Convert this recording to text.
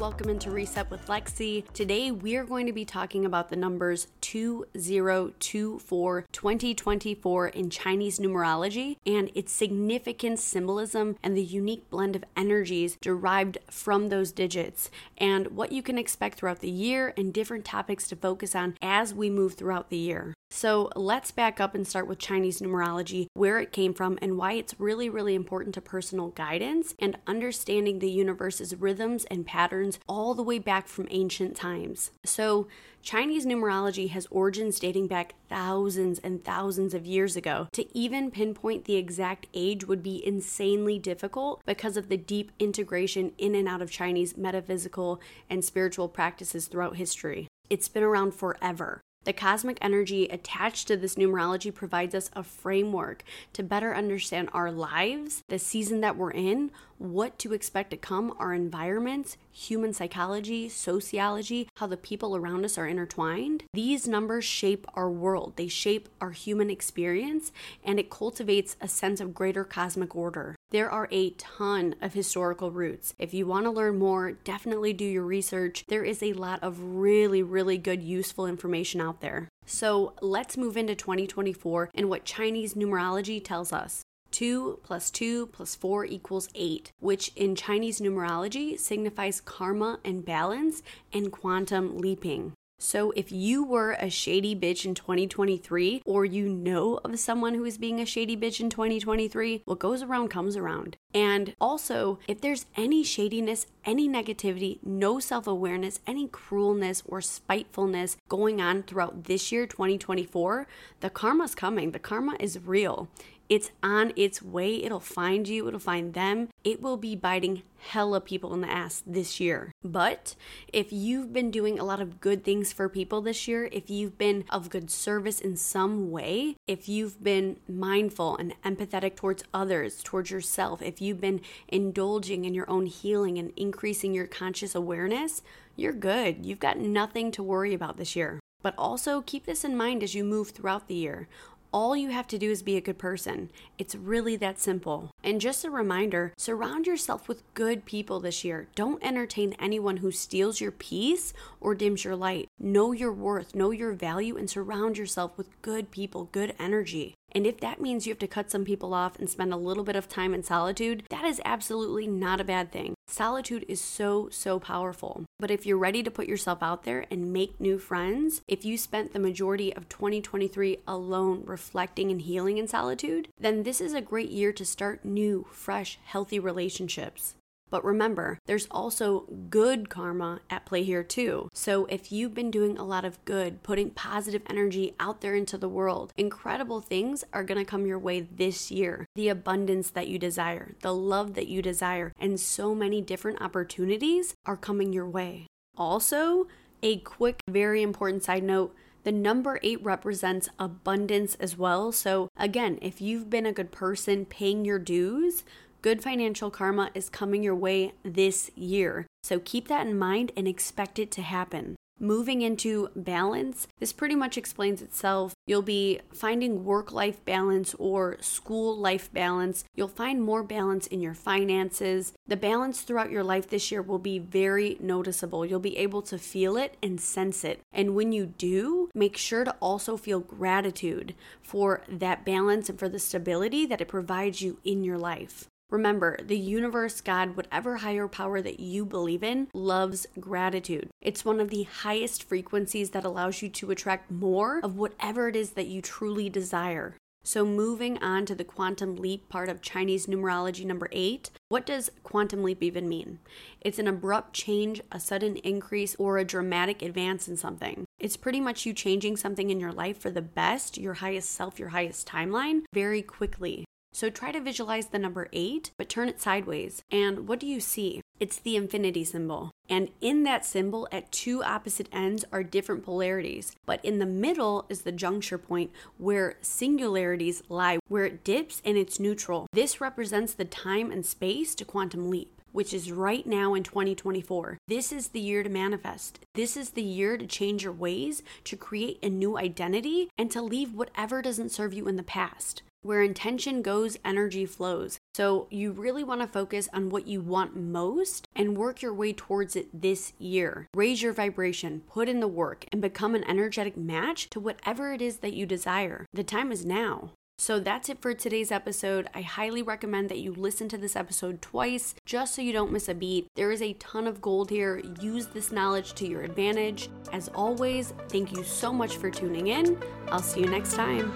welcome into Reset with Lexi. Today we are going to be talking about the numbers 2024 2024 in Chinese numerology and its significant symbolism and the unique blend of energies derived from those digits and what you can expect throughout the year and different topics to focus on as we move throughout the year. So let's back up and start with Chinese numerology, where it came from, and why it's really, really important to personal guidance and understanding the universe's rhythms and patterns all the way back from ancient times. So, Chinese numerology has origins dating back thousands and thousands of years ago. To even pinpoint the exact age would be insanely difficult because of the deep integration in and out of Chinese metaphysical and spiritual practices throughout history. It's been around forever. The cosmic energy attached to this numerology provides us a framework to better understand our lives, the season that we're in, what to expect to come, our environments, human psychology, sociology, how the people around us are intertwined. These numbers shape our world, they shape our human experience, and it cultivates a sense of greater cosmic order. There are a ton of historical roots. If you want to learn more, definitely do your research. There is a lot of really, really good, useful information out there. So let's move into 2024 and what Chinese numerology tells us. 2 plus 2 plus 4 equals 8, which in Chinese numerology signifies karma and balance and quantum leaping. So, if you were a shady bitch in 2023, or you know of someone who is being a shady bitch in 2023, what goes around comes around. And also, if there's any shadiness, any negativity, no self awareness, any cruelness or spitefulness going on throughout this year, 2024, the karma's coming. The karma is real. It's on its way. It'll find you, it'll find them. It will be biting hella people in the ass this year. But if you've been doing a lot of good things for people this year, if you've been of good service in some way, if you've been mindful and empathetic towards others, towards yourself, if you've been indulging in your own healing and increasing your conscious awareness, you're good. You've got nothing to worry about this year. But also keep this in mind as you move throughout the year. All you have to do is be a good person. It's really that simple. And just a reminder surround yourself with good people this year. Don't entertain anyone who steals your peace or dims your light. Know your worth, know your value, and surround yourself with good people, good energy. And if that means you have to cut some people off and spend a little bit of time in solitude, that is absolutely not a bad thing. Solitude is so, so powerful. But if you're ready to put yourself out there and make new friends, if you spent the majority of 2023 alone reflecting and healing in solitude, then this is a great year to start new, fresh, healthy relationships. But remember, there's also good karma at play here too. So if you've been doing a lot of good, putting positive energy out there into the world, incredible things are going to come your way this year. The abundance that you desire, the love that you desire, and so many different opportunities are coming your way. Also, a quick, very important side note. The number eight represents abundance as well. So, again, if you've been a good person paying your dues, Good financial karma is coming your way this year. So keep that in mind and expect it to happen. Moving into balance, this pretty much explains itself. You'll be finding work life balance or school life balance. You'll find more balance in your finances. The balance throughout your life this year will be very noticeable. You'll be able to feel it and sense it. And when you do, make sure to also feel gratitude for that balance and for the stability that it provides you in your life. Remember, the universe, God, whatever higher power that you believe in, loves gratitude. It's one of the highest frequencies that allows you to attract more of whatever it is that you truly desire. So, moving on to the quantum leap part of Chinese numerology number eight, what does quantum leap even mean? It's an abrupt change, a sudden increase, or a dramatic advance in something. It's pretty much you changing something in your life for the best, your highest self, your highest timeline, very quickly. So try to visualize the number 8, but turn it sideways. And what do you see? It's the infinity symbol. And in that symbol, at two opposite ends, are different polarities. But in the middle is the juncture point where singularities lie, where it dips and it's neutral. This represents the time and space to quantum leap which is right now in 2024. This is the year to manifest. This is the year to change your ways, to create a new identity, and to leave whatever doesn't serve you in the past. Where intention goes, energy flows. So, you really want to focus on what you want most and work your way towards it this year. Raise your vibration, put in the work, and become an energetic match to whatever it is that you desire. The time is now. So that's it for today's episode. I highly recommend that you listen to this episode twice just so you don't miss a beat. There is a ton of gold here. Use this knowledge to your advantage. As always, thank you so much for tuning in. I'll see you next time.